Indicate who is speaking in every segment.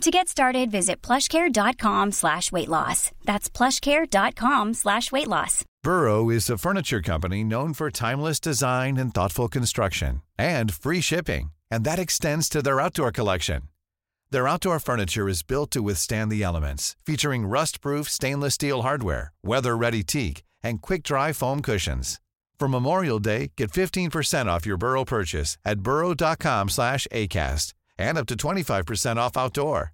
Speaker 1: To get started, visit plushcare.com slash weight loss. That's plushcare.com slash weight loss.
Speaker 2: Burrow is a furniture company known for timeless design and thoughtful construction and free shipping, and that extends to their outdoor collection. Their outdoor furniture is built to withstand the elements, featuring rust-proof stainless steel hardware, weather-ready teak, and quick-dry foam cushions. For Memorial Day, get 15% off your Burrow purchase at burrow.com slash ACAST and up to 25% off outdoor.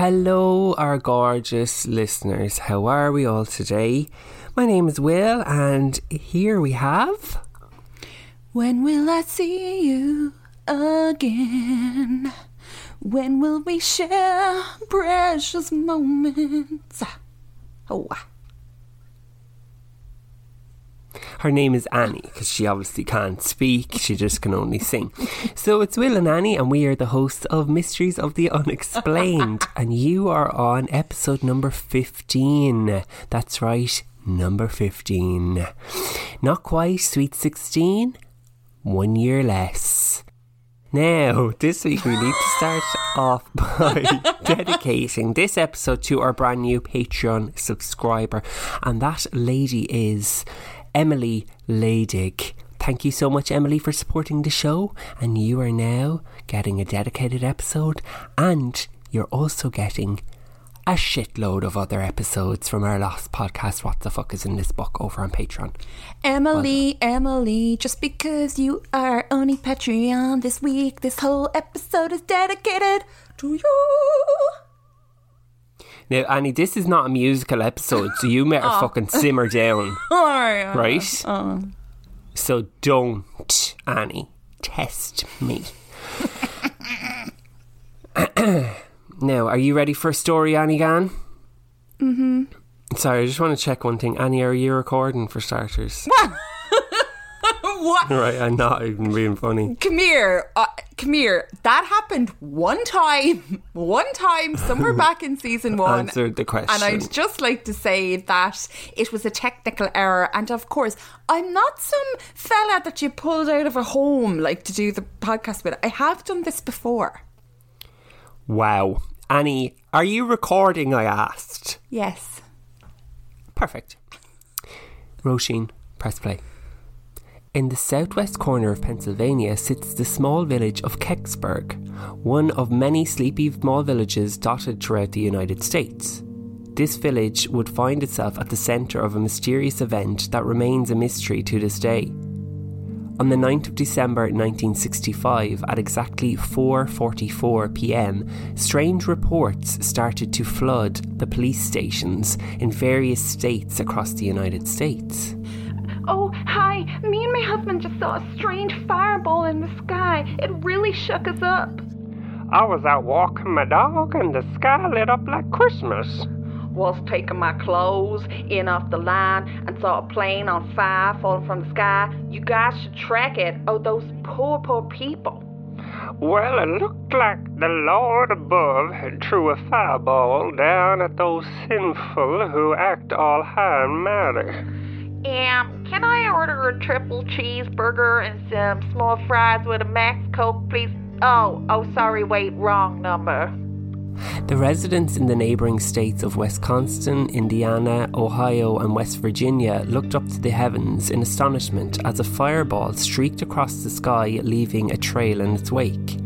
Speaker 3: Hello, our gorgeous listeners. How are we all today? My name is Will, and here we have.
Speaker 4: When will I see you again? When will we share precious moments? Oh,
Speaker 3: Her name is Annie because she obviously can't speak, she just can only sing. So it's Will and Annie, and we are the hosts of Mysteries of the Unexplained. and you are on episode number 15. That's right, number 15. Not quite sweet 16, one year less. Now, this week we need to start off by dedicating this episode to our brand new Patreon subscriber, and that lady is Emily Ladig. Thank you so much, Emily, for supporting the show, and you are now getting a dedicated episode, and you're also getting a shitload of other episodes from our last podcast. What the fuck is in this book over on Patreon?
Speaker 4: Emily, Emily, just because you are only Patreon this week, this whole episode is dedicated to you.
Speaker 3: Now, Annie, this is not a musical episode, so you better fucking simmer down, right? So don't, Annie, test me. now, are you ready for a story, Annie Gan? Mm-hmm. Sorry, I just want to check one thing. Annie, are you recording for starters?
Speaker 4: What?
Speaker 3: Right, I'm not even being funny.
Speaker 4: Come here, uh, come here. That happened one time, one time, somewhere back in season one.
Speaker 3: Answered the question.
Speaker 4: And I'd just like to say that it was a technical error. And of course, I'm not some fella that you pulled out of a home like to do the podcast with. I have done this before.
Speaker 3: Wow. Annie, are you recording? I asked.
Speaker 4: Yes.
Speaker 3: Perfect. Roisin, press play. In the southwest corner of Pennsylvania sits the small village of Kecksburg, one of many sleepy small villages dotted throughout the United States. This village would find itself at the centre of a mysterious event that remains a mystery to this day. On the 9th of December 1965, at exactly 4:44 p.m., strange reports started to flood the police stations in various states across the United States.
Speaker 5: Oh, hi. Me and my husband just saw a strange fireball in the sky. It really shook us up.
Speaker 6: I was out walking my dog and the sky lit up like Christmas.
Speaker 5: Was taking my clothes in off the line and saw a plane on fire falling from the sky. You guys should track it. Oh, those poor, poor people.
Speaker 6: Well, it looked like the Lord above had threw a fireball down at those sinful who act all high and mighty.
Speaker 5: Um, can I order a triple cheeseburger and some small fries with a Max Coke, please? Oh, oh, sorry, wait, wrong number.
Speaker 3: The residents in the neighbouring states of Wisconsin, Indiana, Ohio, and West Virginia looked up to the heavens in astonishment as a fireball streaked across the sky, leaving a trail in its wake.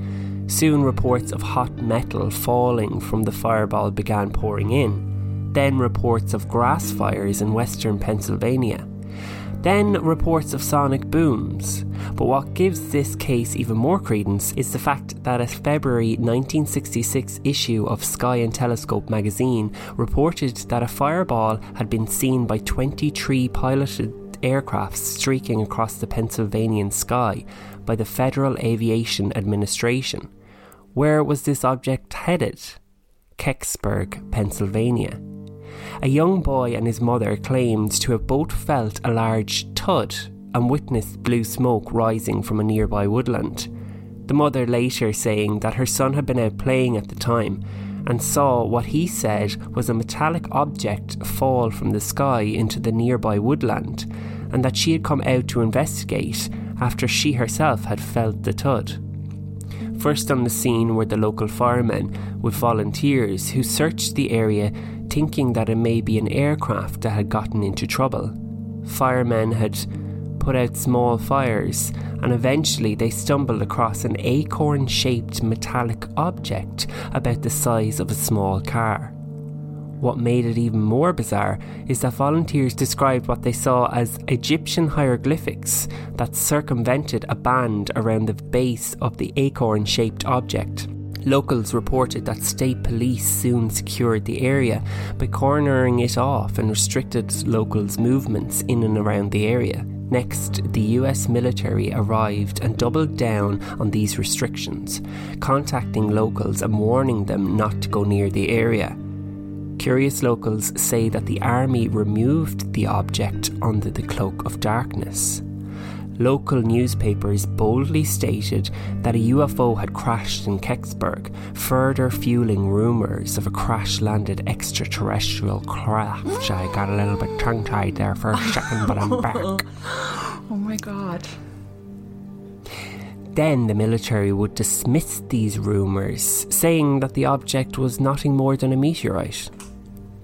Speaker 3: Soon, reports of hot metal falling from the fireball began pouring in. Then, reports of grass fires in western Pennsylvania. Then reports of sonic booms. But what gives this case even more credence is the fact that a February 1966 issue of Sky and Telescope magazine reported that a fireball had been seen by 23 piloted aircraft streaking across the Pennsylvanian sky by the Federal Aviation Administration. Where was this object headed? Kecksburg, Pennsylvania. A young boy and his mother claimed to have both felt a large thud and witnessed blue smoke rising from a nearby woodland. The mother later saying that her son had been out playing at the time and saw what he said was a metallic object fall from the sky into the nearby woodland, and that she had come out to investigate after she herself had felt the thud. First on the scene were the local firemen with volunteers who searched the area thinking that it may be an aircraft that had gotten into trouble. Firemen had put out small fires, and eventually they stumbled across an acorn shaped metallic object about the size of a small car. What made it even more bizarre is that volunteers described what they saw as Egyptian hieroglyphics that circumvented a band around the base of the acorn shaped object. Locals reported that state police soon secured the area by cornering it off and restricted locals' movements in and around the area. Next, the US military arrived and doubled down on these restrictions, contacting locals and warning them not to go near the area. Curious locals say that the army removed the object under the cloak of darkness local newspapers boldly stated that a UFO had crashed in Kecksburg, further fueling rumours of a crash landed extraterrestrial craft. I got a little bit tongue tied there for a second, but I'm back.
Speaker 4: Oh my god.
Speaker 3: Then the military would dismiss these rumours, saying that the object was nothing more than a meteorite.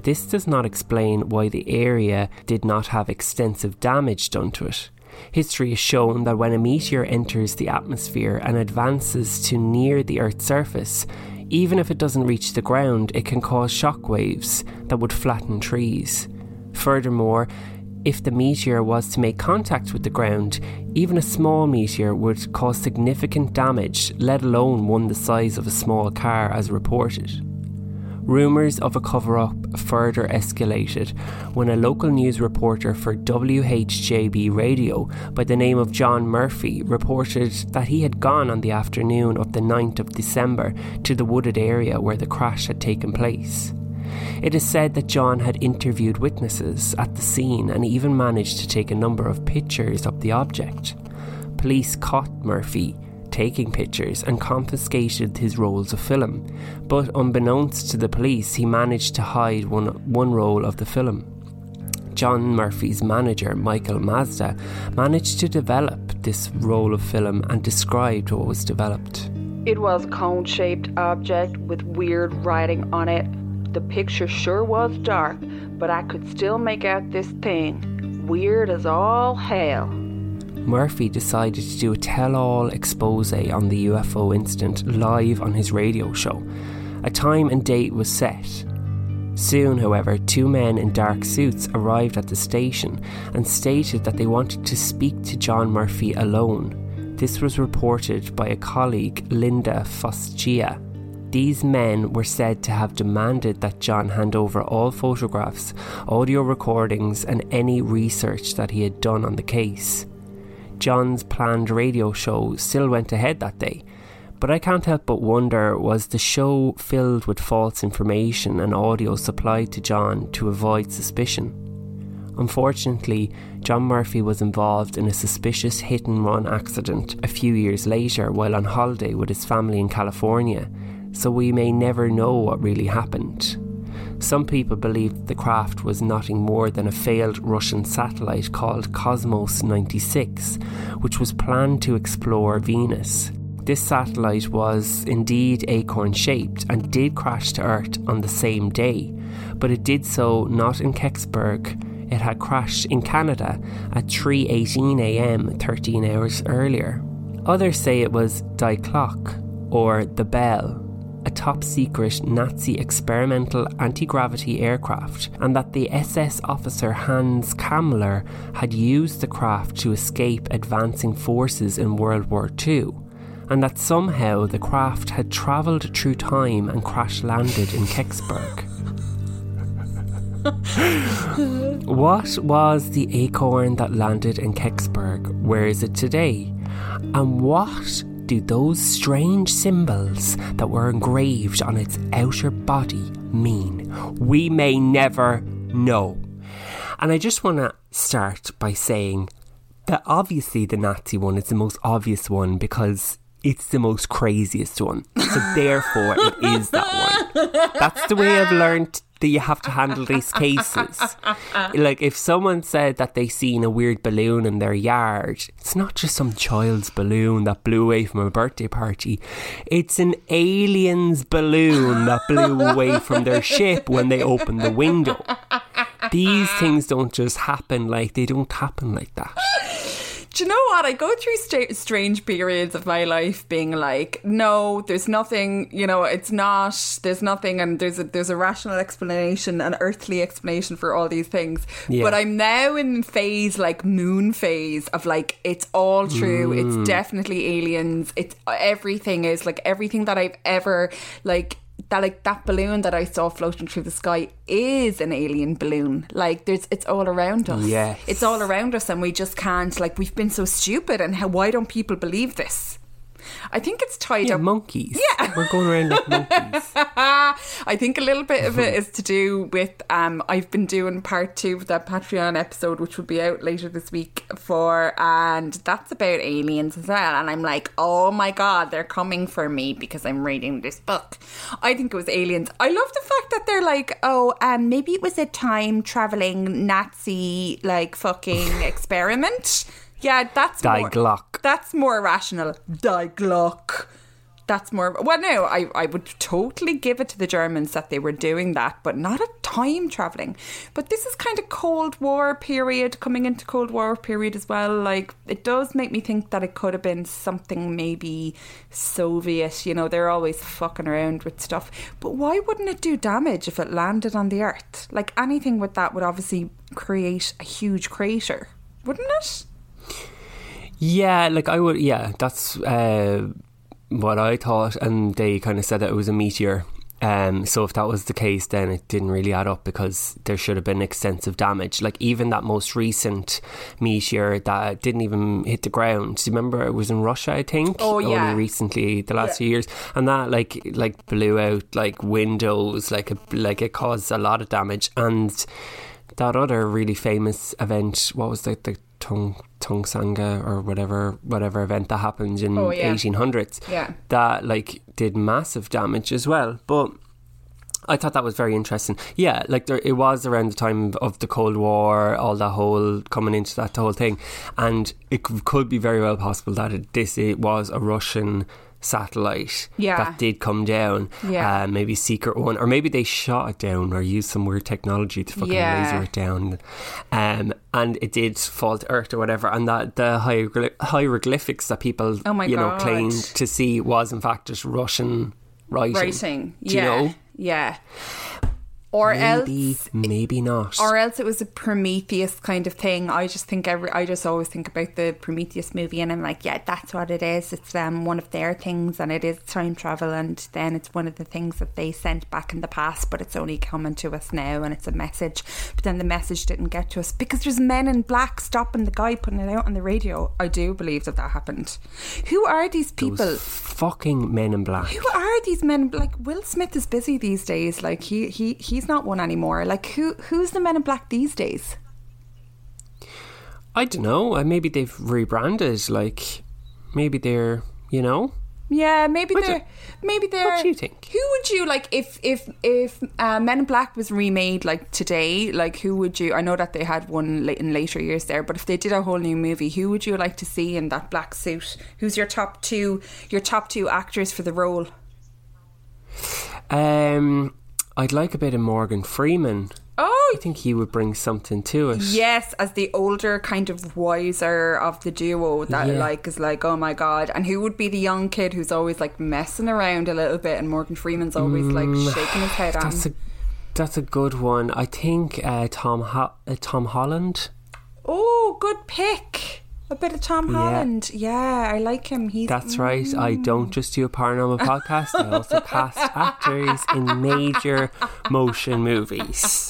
Speaker 3: This does not explain why the area did not have extensive damage done to it. History has shown that when a meteor enters the atmosphere and advances to near the Earth's surface, even if it doesn't reach the ground, it can cause shock waves that would flatten trees. Furthermore, if the meteor was to make contact with the ground, even a small meteor would cause significant damage, let alone one the size of a small car, as reported. Rumours of a cover up further escalated when a local news reporter for WHJB Radio by the name of John Murphy reported that he had gone on the afternoon of the 9th of December to the wooded area where the crash had taken place. It is said that John had interviewed witnesses at the scene and even managed to take a number of pictures of the object. Police caught Murphy taking pictures and confiscated his rolls of film, but unbeknownst to the police, he managed to hide one, one roll of the film. John Murphy's manager, Michael Mazda, managed to develop this roll of film and described what was developed.
Speaker 5: It was a cone shaped object with weird writing on it. The picture sure was dark, but I could still make out this thing. Weird as all hell.
Speaker 3: Murphy decided to do a tell all expose on the UFO incident live on his radio show. A time and date was set. Soon, however, two men in dark suits arrived at the station and stated that they wanted to speak to John Murphy alone. This was reported by a colleague, Linda Fosgia. These men were said to have demanded that John hand over all photographs, audio recordings, and any research that he had done on the case. John's planned radio show still went ahead that day. But I can't help but wonder was the show filled with false information and audio supplied to John to avoid suspicion? Unfortunately, John Murphy was involved in a suspicious hit and run accident a few years later while on holiday with his family in California, so we may never know what really happened. Some people believed the craft was nothing more than a failed Russian satellite called Cosmos 96, which was planned to explore Venus. this satellite was indeed acorn shaped and did crash to Earth on the same day, but it did so not in Kecksburg. It had crashed in Canada at 3:18 a.m. 13 hours earlier. Others say it was Die Glocke or the Bell, a top secret Nazi experimental anti gravity aircraft, and that the SS officer Hans Kammler had used the craft to escape advancing forces in World War II, and that somehow the craft had travelled through time and crash landed in Kecksburg. what was the acorn that landed in Kecksburg? Where is it today? And what do those strange symbols that were engraved on its outer body mean? We may never know. And I just want to start by saying that obviously the Nazi one is the most obvious one because it's the most craziest one. So therefore, it is that one. That's the way I've learned that you have to handle these cases. Like if someone said that they seen a weird balloon in their yard, it's not just some child's balloon that blew away from a birthday party. It's an alien's balloon that blew away from their ship when they opened the window. These things don't just happen like they don't happen like that.
Speaker 4: Do you know what? I go through st- strange periods of my life being like, no, there's nothing, you know, it's not, there's nothing, and there's a, there's a rational explanation, an earthly explanation for all these things.
Speaker 3: Yeah.
Speaker 4: But I'm now in phase, like moon phase, of like, it's all true. It's mm. definitely aliens. It's everything is like everything that I've ever, like, that like that balloon that I saw floating through the sky is an alien balloon. Like there's it's all around us.
Speaker 3: Yeah.
Speaker 4: It's all around us and we just can't like we've been so stupid and how why don't people believe this? I think it's tied
Speaker 3: Yeah,
Speaker 4: up
Speaker 3: monkeys.
Speaker 4: Yeah.
Speaker 3: We're going around like monkeys.
Speaker 4: I think a little bit of it is to do with um, I've been doing part two of that Patreon episode, which will be out later this week for, and that's about aliens as well. And I'm like, oh my god, they're coming for me because I'm reading this book. I think it was aliens. I love the fact that they're like, oh, um, maybe it was a time traveling Nazi like fucking experiment. Yeah, that's
Speaker 3: Die
Speaker 4: more,
Speaker 3: Glock.
Speaker 4: That's more rational. Die Glock. That's more well no I, I would totally give it to the germans that they were doing that but not a time traveling. But this is kind of cold war period coming into cold war period as well like it does make me think that it could have been something maybe soviet you know they're always fucking around with stuff. But why wouldn't it do damage if it landed on the earth? Like anything with that would obviously create a huge crater wouldn't it
Speaker 3: Yeah, like I would. Yeah, that's uh, what I thought, and they kind of said that it was a meteor. Um, so if that was the case, then it didn't really add up because there should have been extensive damage. Like even that most recent meteor that didn't even hit the ground. Do you remember it was in Russia? I think.
Speaker 4: Oh, yeah.
Speaker 3: Only recently, the last few years, and that like like blew out like windows. Like it, like it caused a lot of damage. And that other really famous event, what was the the Tung Tunguska or whatever whatever event that happened in
Speaker 4: Oh, yeah.
Speaker 3: eighteen hundreds.
Speaker 4: Yeah.
Speaker 3: That like did massive damage as well. But I thought that was very interesting. Yeah, like there, it was around the time of the Cold War, all that whole coming into that whole thing, and it could be very well possible that it, this it was a Russian satellite
Speaker 4: Yeah.
Speaker 3: that did come down.
Speaker 4: Yeah.
Speaker 3: uh, maybe secret one, or maybe they shot it down or used some weird technology to fucking
Speaker 4: Yeah.
Speaker 3: laser it down, um, and it did fall to Earth or whatever. And that the hierogly- hieroglyphics that people
Speaker 4: Oh my
Speaker 3: you know claimed to see was in fact just Russian writing.
Speaker 4: writing
Speaker 3: Do you
Speaker 4: yeah
Speaker 3: know?
Speaker 4: yeah or
Speaker 3: Maybe,
Speaker 4: else
Speaker 3: maybe not.
Speaker 4: or else it was a Prometheus kind of thing. I just think every I just always think about the Prometheus movie and I'm like, yeah, that's what it is. It's um one of their things and it is time travel and then it's one of the things that they sent back in the past, but it's only coming to us now and it's a message. But then the message didn't get to us because there's men in black stopping the guy putting it out on the radio. I do believe that that happened. Who are these people?
Speaker 3: Those fucking men in black.
Speaker 4: Who are these men? Like Will Smith is busy these days. Like he he he's not one anymore. Like who who's the Men in Black these days?
Speaker 3: I don't know. uh, Maybe they've rebranded. Like, maybe they're, you know,
Speaker 4: Yeah, maybe they're maybe they're.
Speaker 3: What do you think?
Speaker 4: Who would you like if if if uh, Men in Black was remade like today? Like who would you? I know that they had one late in later years there, but if they did a whole new movie, who would you like to see in that black suit? Who's your top two? Your top two actors for the role?
Speaker 3: Um, I'd like a bit of Morgan Freeman.
Speaker 4: Oh,
Speaker 3: I think he would bring something to it.
Speaker 4: Yes, as the older kind of wiser of the duo that
Speaker 3: Yeah.
Speaker 4: like is like, oh my god. And who would be the young kid who's always like messing around a little bit and Morgan Freeman's always like shaking his head at
Speaker 3: Mm, That's a that's a good one. I think uh, Tom Ho- uh, Tom Holland.
Speaker 4: Oh, good pick. A bit of Tom Holland. Yeah, I like him. He's
Speaker 3: That's right. I don't just do a paranormal podcast. I also cast actors in major motion movies.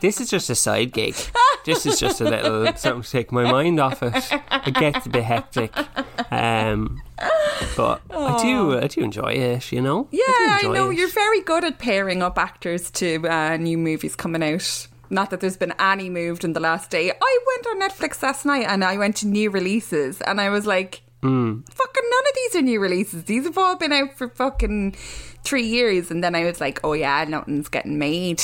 Speaker 3: This is just a side gig. This is just a little something to take my mind off it. It gets a bit hectic, um, but I do. I do enjoy it. You know.
Speaker 4: Yeah, I,
Speaker 3: enjoy
Speaker 4: know
Speaker 3: it.
Speaker 4: you're very good at pairing up actors to uh, new movies coming out. Not that there's been any moved in the last day. I went on Netflix last night and I went to new releases and I was like,
Speaker 3: Hmm.
Speaker 4: fucking none of these are new releases. These have all been out for fucking three years. And then I was like, oh yeah, nothing's getting made.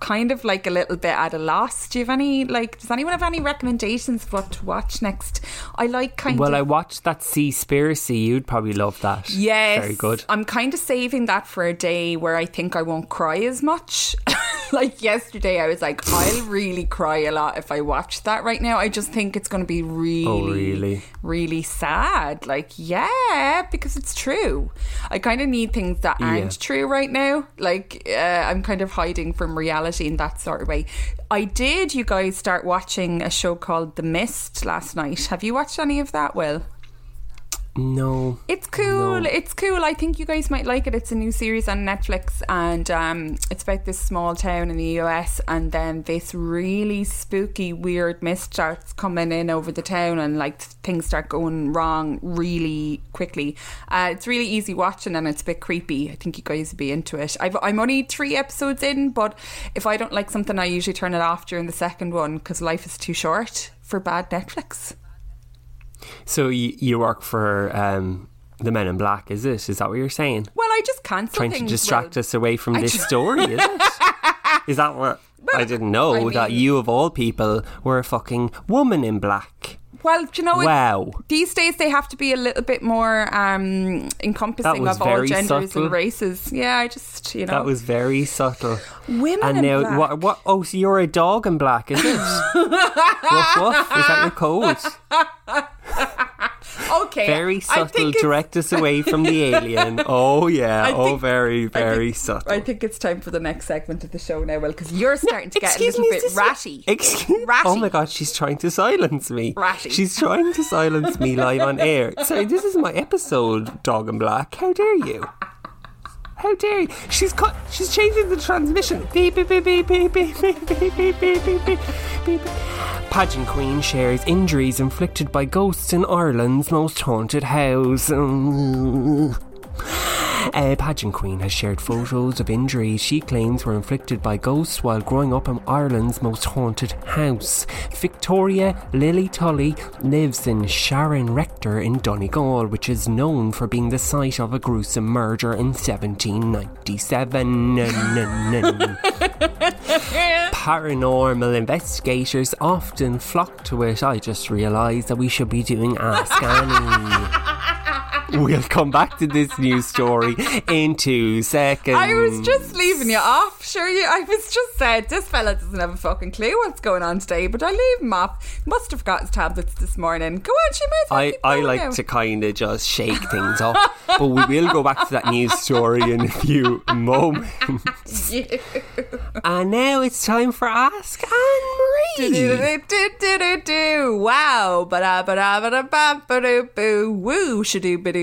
Speaker 4: Kind of like a little bit at a loss. Do you have any, like, does anyone have any recommendations for what to watch next? I like kind
Speaker 3: Well,
Speaker 4: of.
Speaker 3: I watched that Seaspiracy. You'd probably love that.
Speaker 4: Yes.
Speaker 3: very good.
Speaker 4: I'm kind of saving that for a day where I think I won't cry as much. like yesterday, I was like, I'll really cry a lot if I watch that right now. I just think it's going to be really,
Speaker 3: Oh, really?
Speaker 4: really sad. Like, yeah, because it's true. I kind of need things that aren't
Speaker 3: Yeah.
Speaker 4: true right now. Like, uh, I'm kind of hiding from reality in that sort of way. I did, you guys, start watching a show called The Mist last night. Have you watched any of that, Will?
Speaker 3: No.
Speaker 4: It's cool.
Speaker 3: No.
Speaker 4: It's cool. I think you guys might like it. It's a new series on Netflix, and um, it's about this small town in the US, and then this really spooky, weird mist starts coming in over the town, and like things start going wrong really quickly. Uh, it's really easy watching, and it's a bit creepy. I think you guys would be into it. I've, I'm only three episodes in, but if I don't like something, I usually turn it off during the second one because life is too short for bad Netflix.
Speaker 3: So you, you work for um, the Men in Black, is it? Is that what you're saying?
Speaker 4: Well, I just cancel
Speaker 3: Trying to distract
Speaker 4: Will.
Speaker 3: us away from
Speaker 4: I
Speaker 3: this
Speaker 4: tr-
Speaker 3: story, is it? Is that what? I didn't know
Speaker 4: I
Speaker 3: that you, of all people, were a fucking woman in black.
Speaker 4: Well, do you know, it- these days they have to be a little bit more um, encompassing of all genders
Speaker 3: subtle.
Speaker 4: and races. Yeah, I just, you know.
Speaker 3: That was very subtle.
Speaker 4: Women
Speaker 3: and now,
Speaker 4: black.
Speaker 3: what? What? Oh, so you're a dog in black, is it? woof woof. Is that your code?
Speaker 4: okay.
Speaker 3: Very subtle. Direct us away from the alien. Oh yeah.
Speaker 4: I
Speaker 3: oh,
Speaker 4: think-
Speaker 3: very,
Speaker 4: I
Speaker 3: very
Speaker 4: think-
Speaker 3: subtle.
Speaker 4: I think it's time for the next segment of the show now, Will, because you're starting to get a little
Speaker 3: me,
Speaker 4: bit ratty.
Speaker 3: Excuse
Speaker 4: Ratty.
Speaker 3: Oh my god, she's trying to silence me.
Speaker 4: Ratty.
Speaker 3: She's trying to silence me live on air. Sorry, this is my episode, Dog and Black. How dare you? How dare you? She's cut. She's changing the transmission. Beep beep beep beep beep beep beep beep beep beep beep beep beep. Pageant Queen shares injuries inflicted by ghosts in Ireland's most haunted house. Uh, Pageant Queen has shared photos of injuries she claims were inflicted by ghosts while growing up in Ireland's most haunted house. Victoria Lily Tully lives in Sharon Rectory in Donegal, which is known for being the site of a gruesome murder in 1797. Paranormal investigators often flock to it. I just realised that we should be doing Ask Annie. We'll come back to this news story in two seconds.
Speaker 4: I was just leaving you off. Sure, you. I was just said this fella doesn't have a fucking clue what's going on today, but I leave him off. Must have got his tablets this morning. Go on, she might well
Speaker 3: I, I like to kind of just shake things up, but we will go back to that news story in a few moments. And now it's time for Ask Anne Marie.
Speaker 4: Do-do-do-do-do-do. Wow. Ba-da, ba-da, ba-da, ba, ba-do, boo. Woo. Shadoo, ba-doo, ba-da, ba, ba-da, ba, ba-doo,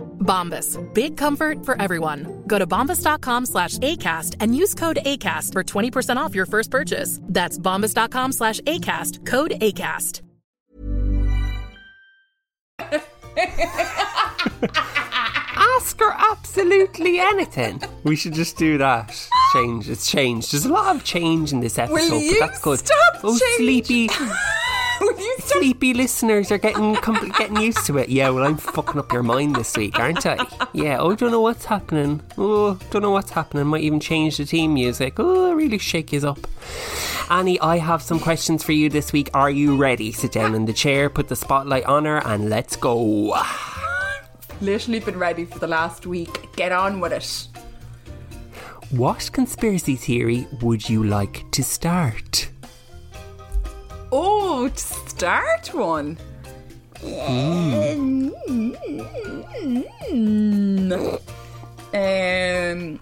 Speaker 7: Bombas. Big comfort for everyone. Go to bombas.com slash ACAST and use code ACAST for 20% off your first purchase. That's bombas.com slash ACAST. Code ACAST.
Speaker 3: Ask her absolutely anything. We should just do that. Change. It's changed. There's a lot of change in this episode,
Speaker 4: Will
Speaker 3: but that's good.
Speaker 4: stop
Speaker 3: oh,
Speaker 4: change?
Speaker 3: sleepy,
Speaker 4: Will you stop?
Speaker 3: sleepy listeners are getting com- getting used to it. Yeah, well, I'm fucking up your mind this week, aren't I? Yeah. Oh, don't know what's happening. Oh, don't know what's happening. Might even change the team music. Oh, really shake you up. Annie, I have some questions for you this week. Are you ready? Sit down in the chair, put the spotlight on her, and let's go.
Speaker 4: Literally been ready for the last week. Get on with it.
Speaker 3: What conspiracy theory would you like to start?
Speaker 4: Oh, to start one. Um,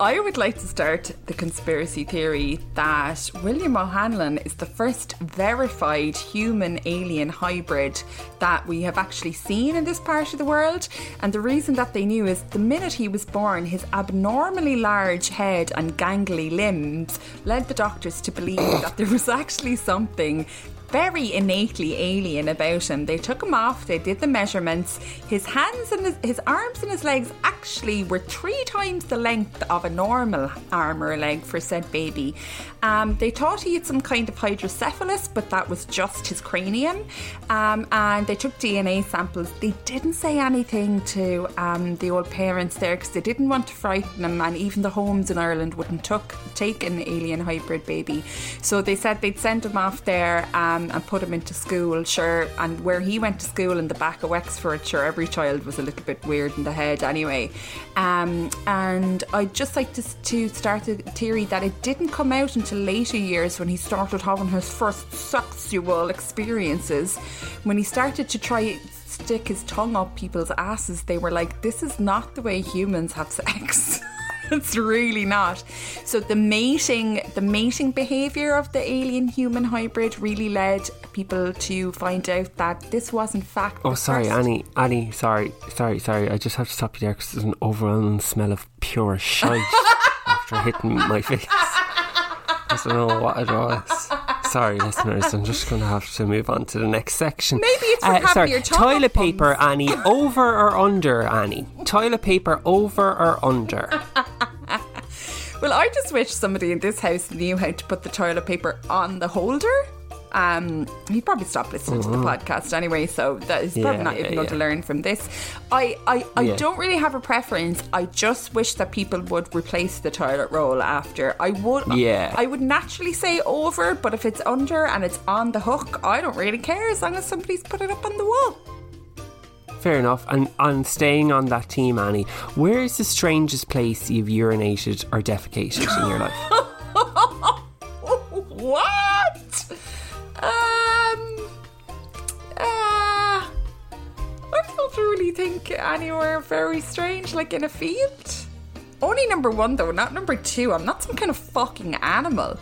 Speaker 4: I would like to start the conspiracy theory that William O'Hanlon is the first verified human alien hybrid that we have actually seen in this part of the world. And the reason that they knew is the minute he was born, his abnormally large head and gangly limbs led the doctors to believe that there was actually something very innately alien about him. They took him off, they did the measurements. His hands and his, his arms and his legs actually were three times the length of a normal arm or leg for said baby. Um, they thought he had some kind of hydrocephalus, but that was just his cranium. Um, and they took DNA samples. They didn't say anything to um, the old parents there because they didn't want to frighten them, and even the homes in Ireland wouldn't took, take an alien hybrid baby. So they said they'd send him off there um, and put him into school, sure. And where he went to school in the back of Wexford, sure, every child was a little bit weird in the head anyway. Um, and I'd just like to, to start a theory that it didn't come out until later years when he started having his first sexual experiences. When he started to try stick his tongue up people's asses, they were like, this is not the way humans have sex. it's really not. So the mating, the mating behavior of the alien human hybrid really led people to find out that this was in fact.
Speaker 3: Oh, sorry,
Speaker 4: first-
Speaker 3: Annie. Annie, sorry, sorry, sorry. I just have to stop you there because there's an overwhelming smell of pure shite after hitting my face. I don't know what it was. Sorry, listeners. I'm just going to have to move on to the next section.
Speaker 4: Maybe it's for uh, having
Speaker 3: sorry,
Speaker 4: your
Speaker 3: toilet paper, Annie. Over or under, Annie? Toilet paper over or under?
Speaker 4: Well, I just wish somebody in this house knew how to put the toilet paper on the holder. Um, he probably stopped listening to the podcast anyway, so that is probably
Speaker 3: Yeah,
Speaker 4: not even
Speaker 3: yeah,
Speaker 4: going to learn from this. I, I, I
Speaker 3: Yeah.
Speaker 4: don't really have a preference. I just wish that people would replace the toilet roll after. I would,
Speaker 3: Yeah.
Speaker 4: I would naturally say over, but if it's under and it's on the hook, I don't really care as long as somebody's put it up on the wall.
Speaker 3: Fair enough. And on staying on that team, Annie, where is the strangest place you've urinated or defecated in your life?
Speaker 4: think anywhere very strange, like in a field. Only number one though, not number two. I'm not some kind of fucking animal.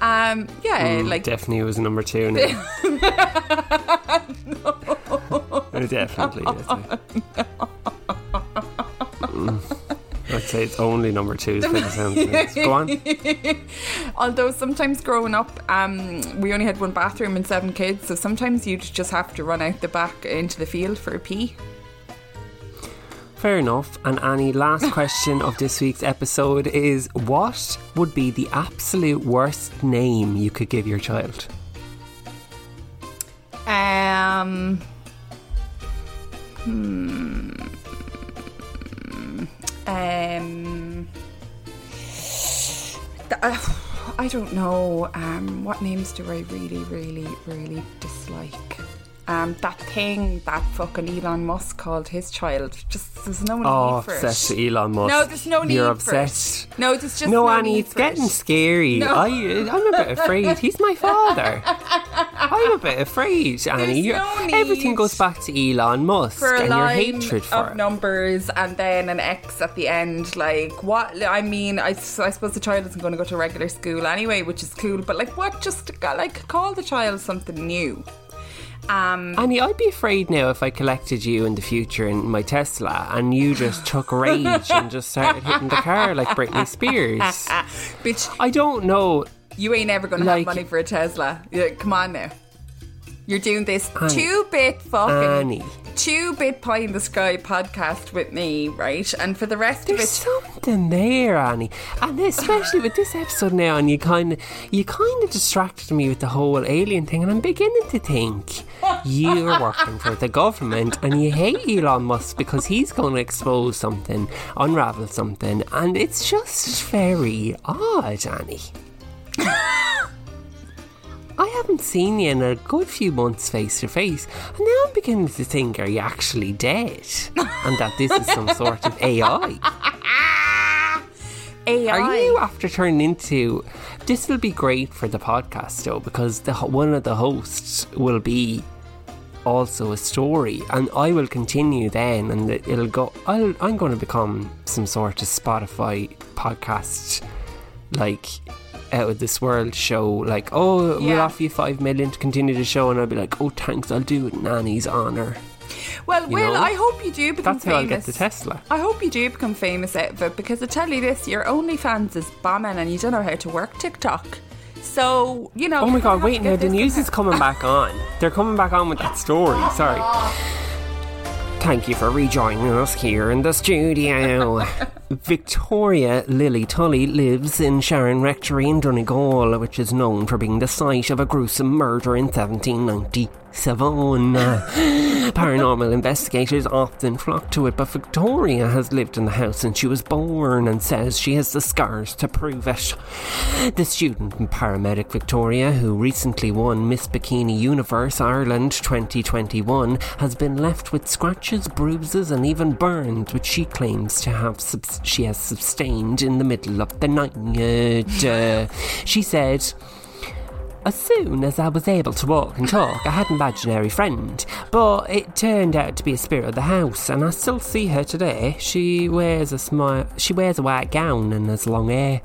Speaker 4: Um. Yeah,
Speaker 3: Mm,
Speaker 4: like
Speaker 3: definitely was number two now. It definitely is. Mm. I'd say it's only number two by the sounds of. Go on.
Speaker 4: Although sometimes growing up, um, we only had one bathroom and seven kids, so sometimes you'd just have to run out the back into the field for a pee.
Speaker 3: Fair enough. And Annie, last question of this week's episode is what would be the absolute worst name you could give your child?
Speaker 4: Um. Hmm. Um. th- uh, I don't know. Um, what names do I really, really, really dislike? Um, that thing that fucking Elon Musk called his child. Just there's no
Speaker 3: Oh,
Speaker 4: need for
Speaker 3: obsessed
Speaker 4: it.
Speaker 3: Elon Musk.
Speaker 4: No, there's no need
Speaker 3: You're
Speaker 4: for
Speaker 3: obsessed.
Speaker 4: it. No, there's just
Speaker 3: no,
Speaker 4: no
Speaker 3: Annie, it's getting
Speaker 4: it.
Speaker 3: scary.
Speaker 4: No.
Speaker 3: I, I'm a bit afraid. He's my father. I'm a bit afraid, Annie.
Speaker 4: No
Speaker 3: everything goes back to Elon Musk
Speaker 4: for a
Speaker 3: and your
Speaker 4: line
Speaker 3: hatred for
Speaker 4: of
Speaker 3: it.
Speaker 4: numbers and then an X at the end. Like what? I mean, I, I suppose the child isn't going to go to regular school anyway, which is cool. But like, what? Just like call the child something new. Um,
Speaker 3: Annie, I'd be afraid now if I collected you in the future in my Tesla and you just took rage and just started hitting the car like Britney Spears.
Speaker 4: bitch,
Speaker 3: I don't know.
Speaker 4: you ain't ever going to
Speaker 3: Like-
Speaker 4: have money for a Tesla. Yeah, come on now. You're doing this
Speaker 3: Annie.
Speaker 4: two bit fucking
Speaker 3: Annie.
Speaker 4: two bit pie in the sky podcast with me, right? And for the rest
Speaker 3: There's
Speaker 4: of it,
Speaker 3: something there, Annie, and especially with this episode now, and you kind of, you kind of distracted me with the whole alien thing, and I'm beginning to think you're working for the government and you hate Elon Musk because he's going to expose something, unravel something, and it's just very odd, Annie. I haven't seen you in a good few months face to face, and now I'm beginning to think are you actually dead? and that this is some sort of AI.
Speaker 4: AI.
Speaker 3: Are you after turning into? This will be great for the podcast though, because the one of the hosts will be also a story, and I will continue then, and it- it'll go. I'll, I'm going to become some sort of Spotify podcast, like out of this world show. Like, oh, we'll
Speaker 4: Yeah.
Speaker 3: offer you five million to continue the show, and I'll be like, oh, thanks, I'll do it in Annie's honor.
Speaker 4: Well,
Speaker 3: you
Speaker 4: Will,
Speaker 3: know?
Speaker 4: I hope you do become
Speaker 3: That's how I'll
Speaker 4: famous.
Speaker 3: get the Tesla.
Speaker 4: I hope you do become famous out of it because I tell you this, your OnlyFans is bombing and you don't know how to work TikTok. So, you know.
Speaker 3: Oh my god, wait now, the news is coming back on. They're coming back on with that story, sorry. Thank you for rejoining us here in the studio. Victoria Lily Tully lives in Sharon Rectory in Donegal, which is known for being the site of a gruesome murder in 1797. Paranormal investigators often flock to it, but Victoria has lived in the house since she was born and says she has the scars to prove it. The student paramedic Victoria, who recently won Miss Bikini Universe Ireland 2021, has been left with scratches, bruises, and even burns, which she claims to have she has sustained in the middle of the night. Uh, she said. As soon as I was able to walk and talk, I had an imaginary friend, but it turned out to be a spirit of the house, and I still see her today. She wears a smile, she wears a white gown and has long hair.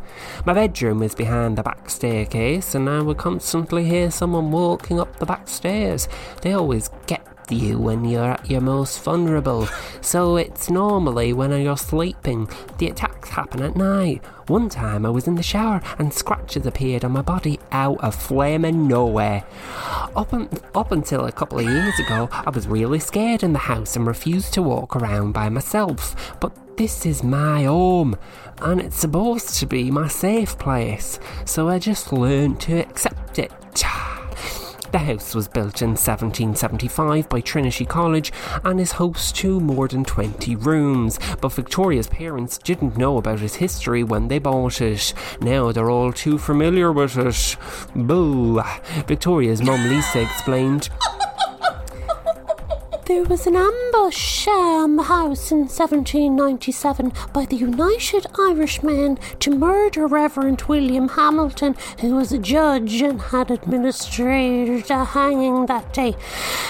Speaker 3: My bedroom is behind the back staircase, and I would constantly hear someone walking up the back stairs. They always get you when you're at your most vulnerable. So it's normally when you're sleeping. The attacks happen at night. One time I was in the shower and scratches appeared on my body out of flaming nowhere. Up, un- up until a couple of years ago, I was really scared in the house and refused to walk around by myself. But this is my home and it's supposed to be my safe place, so I just learned to accept it. The house was built in 1775 by Trinity College and is host to more than 20 rooms, but Victoria's parents didn't know about its history when they bought it. Now they're all too familiar with it. Boo! Victoria's mum Lisa explained.
Speaker 8: There was an ambush on the house in 1797 by the United Irishmen to murder Reverend William Hamilton, who was a judge and had administered a hanging that day.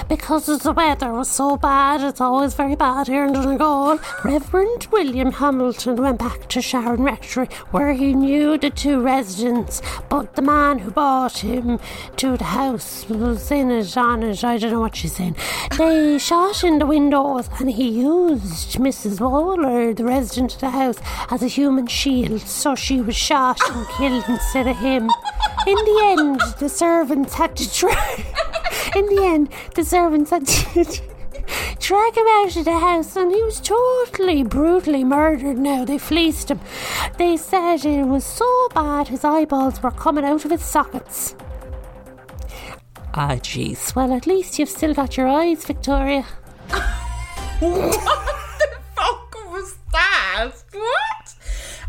Speaker 8: Because the weather was so bad, it's always very bad here in Donegal, Reverend William Hamilton went back to Sharon Rectory, where he knew the two residents, but the man who bought him to the house was in it, on it, I don't know what she's saying. They shot in the windows and he used Mrs. Waller, the resident of the house, as a human shield, so she was shot and killed instead of him. In the end, the servants had to try. In the end, the servants had to drag him out of the house and he was totally brutally murdered now. They fleeced him. They said it was so bad his eyeballs were coming out of his sockets.
Speaker 3: Ah, jeez.
Speaker 8: Well, at least you've still got your eyes, Victoria.
Speaker 4: what the fuck was that? What?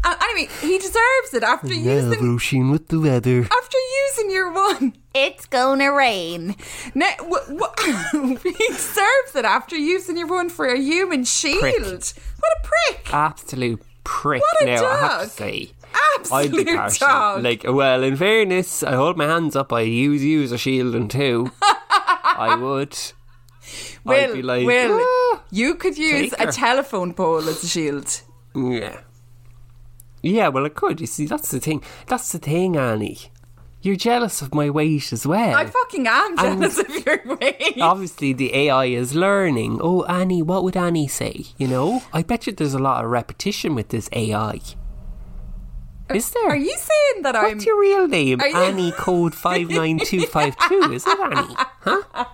Speaker 4: Uh, anyway, he deserves it after using
Speaker 3: Roisin with the weather.
Speaker 4: after using your one. It's gonna rain. Ne- wh- wh- he deserves it after using your one for a human shield.
Speaker 3: Prick.
Speaker 4: What a prick!
Speaker 3: Absolute prick.
Speaker 4: What a
Speaker 3: now, I have to say. I'd be
Speaker 4: Absolute
Speaker 3: partial.
Speaker 4: dog.
Speaker 3: Like, well, in fairness, I hold my hands up. I use you as a shield and two. I would. I'd
Speaker 4: Will,
Speaker 3: be like,
Speaker 4: Will,
Speaker 3: "Ah."
Speaker 4: you could use a telephone pole as a shield.
Speaker 3: Yeah. Yeah, well, I could. You see, that's the thing. That's the thing, Annie. You're jealous of my weight as well.
Speaker 4: I fucking am
Speaker 3: And-
Speaker 4: jealous of your weight.
Speaker 3: Obviously, the AI is learning. Oh, Annie, what would Annie say? You know, I bet you there's a lot of repetition with this AI. Is there?
Speaker 4: Are you saying that I'm?
Speaker 3: What's your real name?
Speaker 4: You-
Speaker 3: Annie Code five nine two five two. Is it Annie? Huh?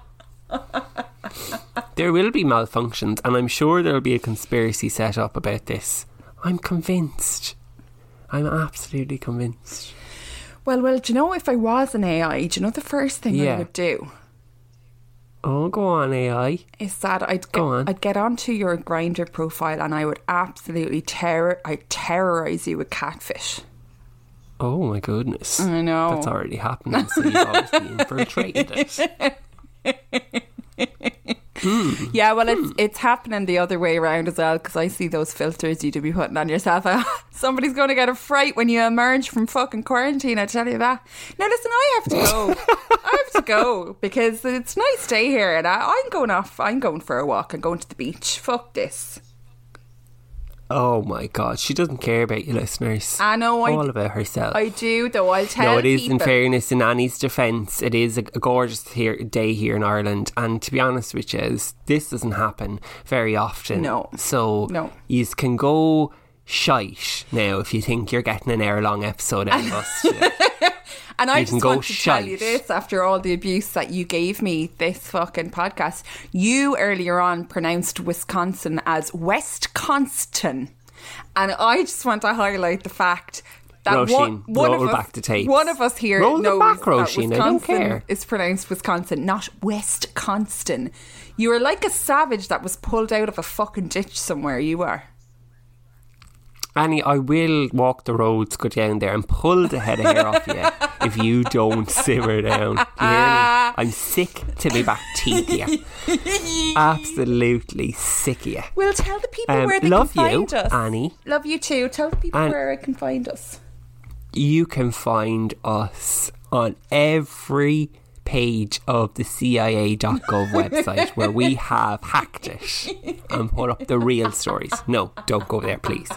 Speaker 3: There will be malfunctions, and I'm sure there'll be a conspiracy set up about this. I'm convinced. I'm absolutely convinced.
Speaker 4: Well, well, do you know if I was an AI, do you know the first thing I would do
Speaker 3: Oh, go on, AI.
Speaker 4: is that I'd get,
Speaker 3: Go on.
Speaker 4: I'd get onto your Grindr profile and I would absolutely terror I'd terrorize you with catfish.
Speaker 3: Oh my goodness.
Speaker 4: I know.
Speaker 3: That's already happening, so you've obviously infiltrated it.
Speaker 4: Yeah, well, it's
Speaker 3: Hmm.
Speaker 4: it's happening the other way around as well because I see those filters you'd be putting on yourself. Somebody's going to get a fright when you emerge from fucking quarantine. I tell you that. Now, listen, I have to go. I have to go because it's a nice day here, and I, I'm going off. I'm going for a walk. I'm going to the beach. Fuck this.
Speaker 3: Oh my god, she doesn't care about you listeners.
Speaker 4: I know. I,
Speaker 3: All about herself.
Speaker 4: I do though. I'll tell.
Speaker 3: no, it is in fairness in Annie's defence. It is a, a gorgeous here, day here in Ireland, and to be honest with you, is this doesn't happen very often.
Speaker 4: No.
Speaker 3: so
Speaker 4: No.
Speaker 3: you can go shite now if you think you're getting an hour long episode out of us.
Speaker 4: And I
Speaker 3: You
Speaker 4: just want to tell you this after all the abuse that you gave me this fucking podcast. You earlier on pronounced Wisconsin as Westconston. And I just want to highlight the fact that one,
Speaker 3: Roisin,
Speaker 4: one
Speaker 3: roll
Speaker 4: of us, one of us here
Speaker 3: Roll
Speaker 4: knows
Speaker 3: back,
Speaker 4: that
Speaker 3: Roisin, don't
Speaker 4: Wisconsin is pronounced Wisconsin, not Westconston. You are like a savage that was pulled out of a fucking ditch somewhere. You are.
Speaker 3: Annie, I will walk the roads, go down there and pull the head of hair off you if you don't simmer down. Do you hear me? I'm sick to me back teeth. Absolutely sick of you.
Speaker 4: Well, tell the people
Speaker 3: Um,
Speaker 4: where they
Speaker 3: love
Speaker 4: can
Speaker 3: you,
Speaker 4: find us.
Speaker 3: Annie.
Speaker 4: Love you too. Tell the people
Speaker 3: And-
Speaker 4: where I can find us.
Speaker 3: You can find us on every page of the CIA.gov website where we have hacked it and put up the real stories. No, don't go there, please.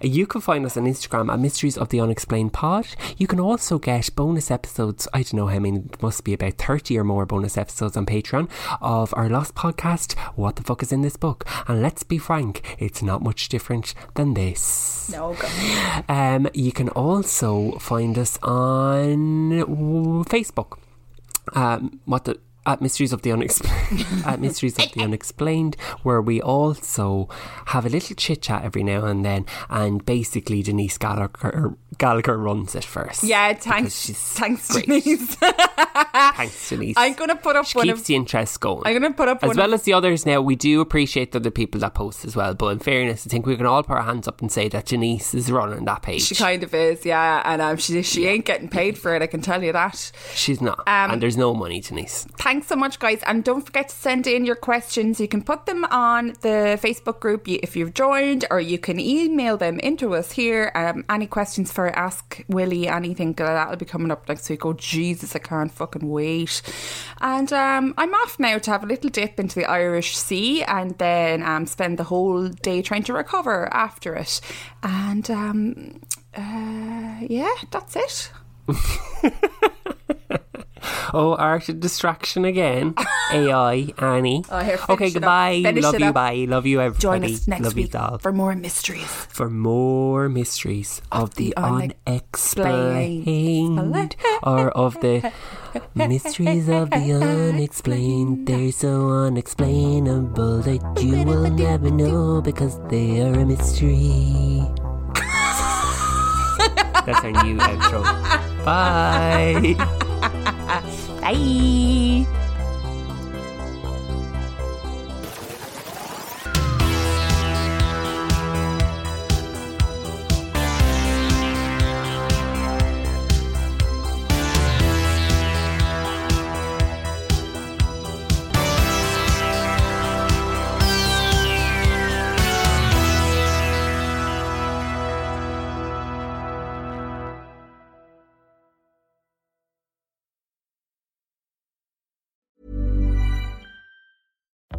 Speaker 3: You can find us on Instagram at Mysteries of the Unexplained Pod. You can also get bonus episodes. I don't know how many, it must be about 30 or more bonus episodes on Patreon of our Lost podcast, What the Fuck is in This Book? And let's be frank, it's not much different than this.
Speaker 4: No.
Speaker 3: Um, you can also find us on Facebook. Um, what the at Mysteries of the Unexplained at Mysteries of the Unexplained, where we also have a little chit chat every now and then, and basically Denise Gallagher Gallagher runs it first.
Speaker 4: Yeah, thanks. Thanks,
Speaker 3: great.
Speaker 4: Denise.
Speaker 3: Thanks, Denise.
Speaker 4: I'm gonna put up
Speaker 3: She
Speaker 4: one
Speaker 3: keeps
Speaker 4: of.
Speaker 3: the interest going.
Speaker 4: I'm gonna put up
Speaker 3: as well
Speaker 4: of-
Speaker 3: as the others. Now we do appreciate the other people that post as well, but in fairness, I think we can all put our hands up and say that Denise is running that page.
Speaker 4: She kind of is, yeah, and um, she she ain't getting paid for it. I can tell you that.
Speaker 3: She's not,
Speaker 4: Um,
Speaker 3: and there's no money, Denise.
Speaker 4: Thanks so much, guys. And don't forget to send in your questions. You can put them on the Facebook group if you've joined, or you can email them into us here. Um, any questions for Ask Willie, anything, uh, that'll be coming up next week. Oh, Jesus, I can't fucking wait. And um, I'm off now to have a little dip into the Irish Sea and then um, spend the whole day trying to recover after it. And um, uh, yeah, that's it.
Speaker 3: Oh, art of distraction again. AI, Annie.
Speaker 4: Oh, here,
Speaker 3: okay, goodbye.
Speaker 4: Finish
Speaker 3: Love you,
Speaker 4: up.
Speaker 3: bye. Love you, everybody.
Speaker 4: Join us next
Speaker 3: Love you,
Speaker 4: week
Speaker 3: doll.
Speaker 4: for more mysteries.
Speaker 3: for more mysteries of, the,
Speaker 4: the
Speaker 3: unexplained or of the mysteries of the unexplained. They're so unexplainable that you will never know because they are a mystery. That's our new outro. Bye.
Speaker 4: Bye.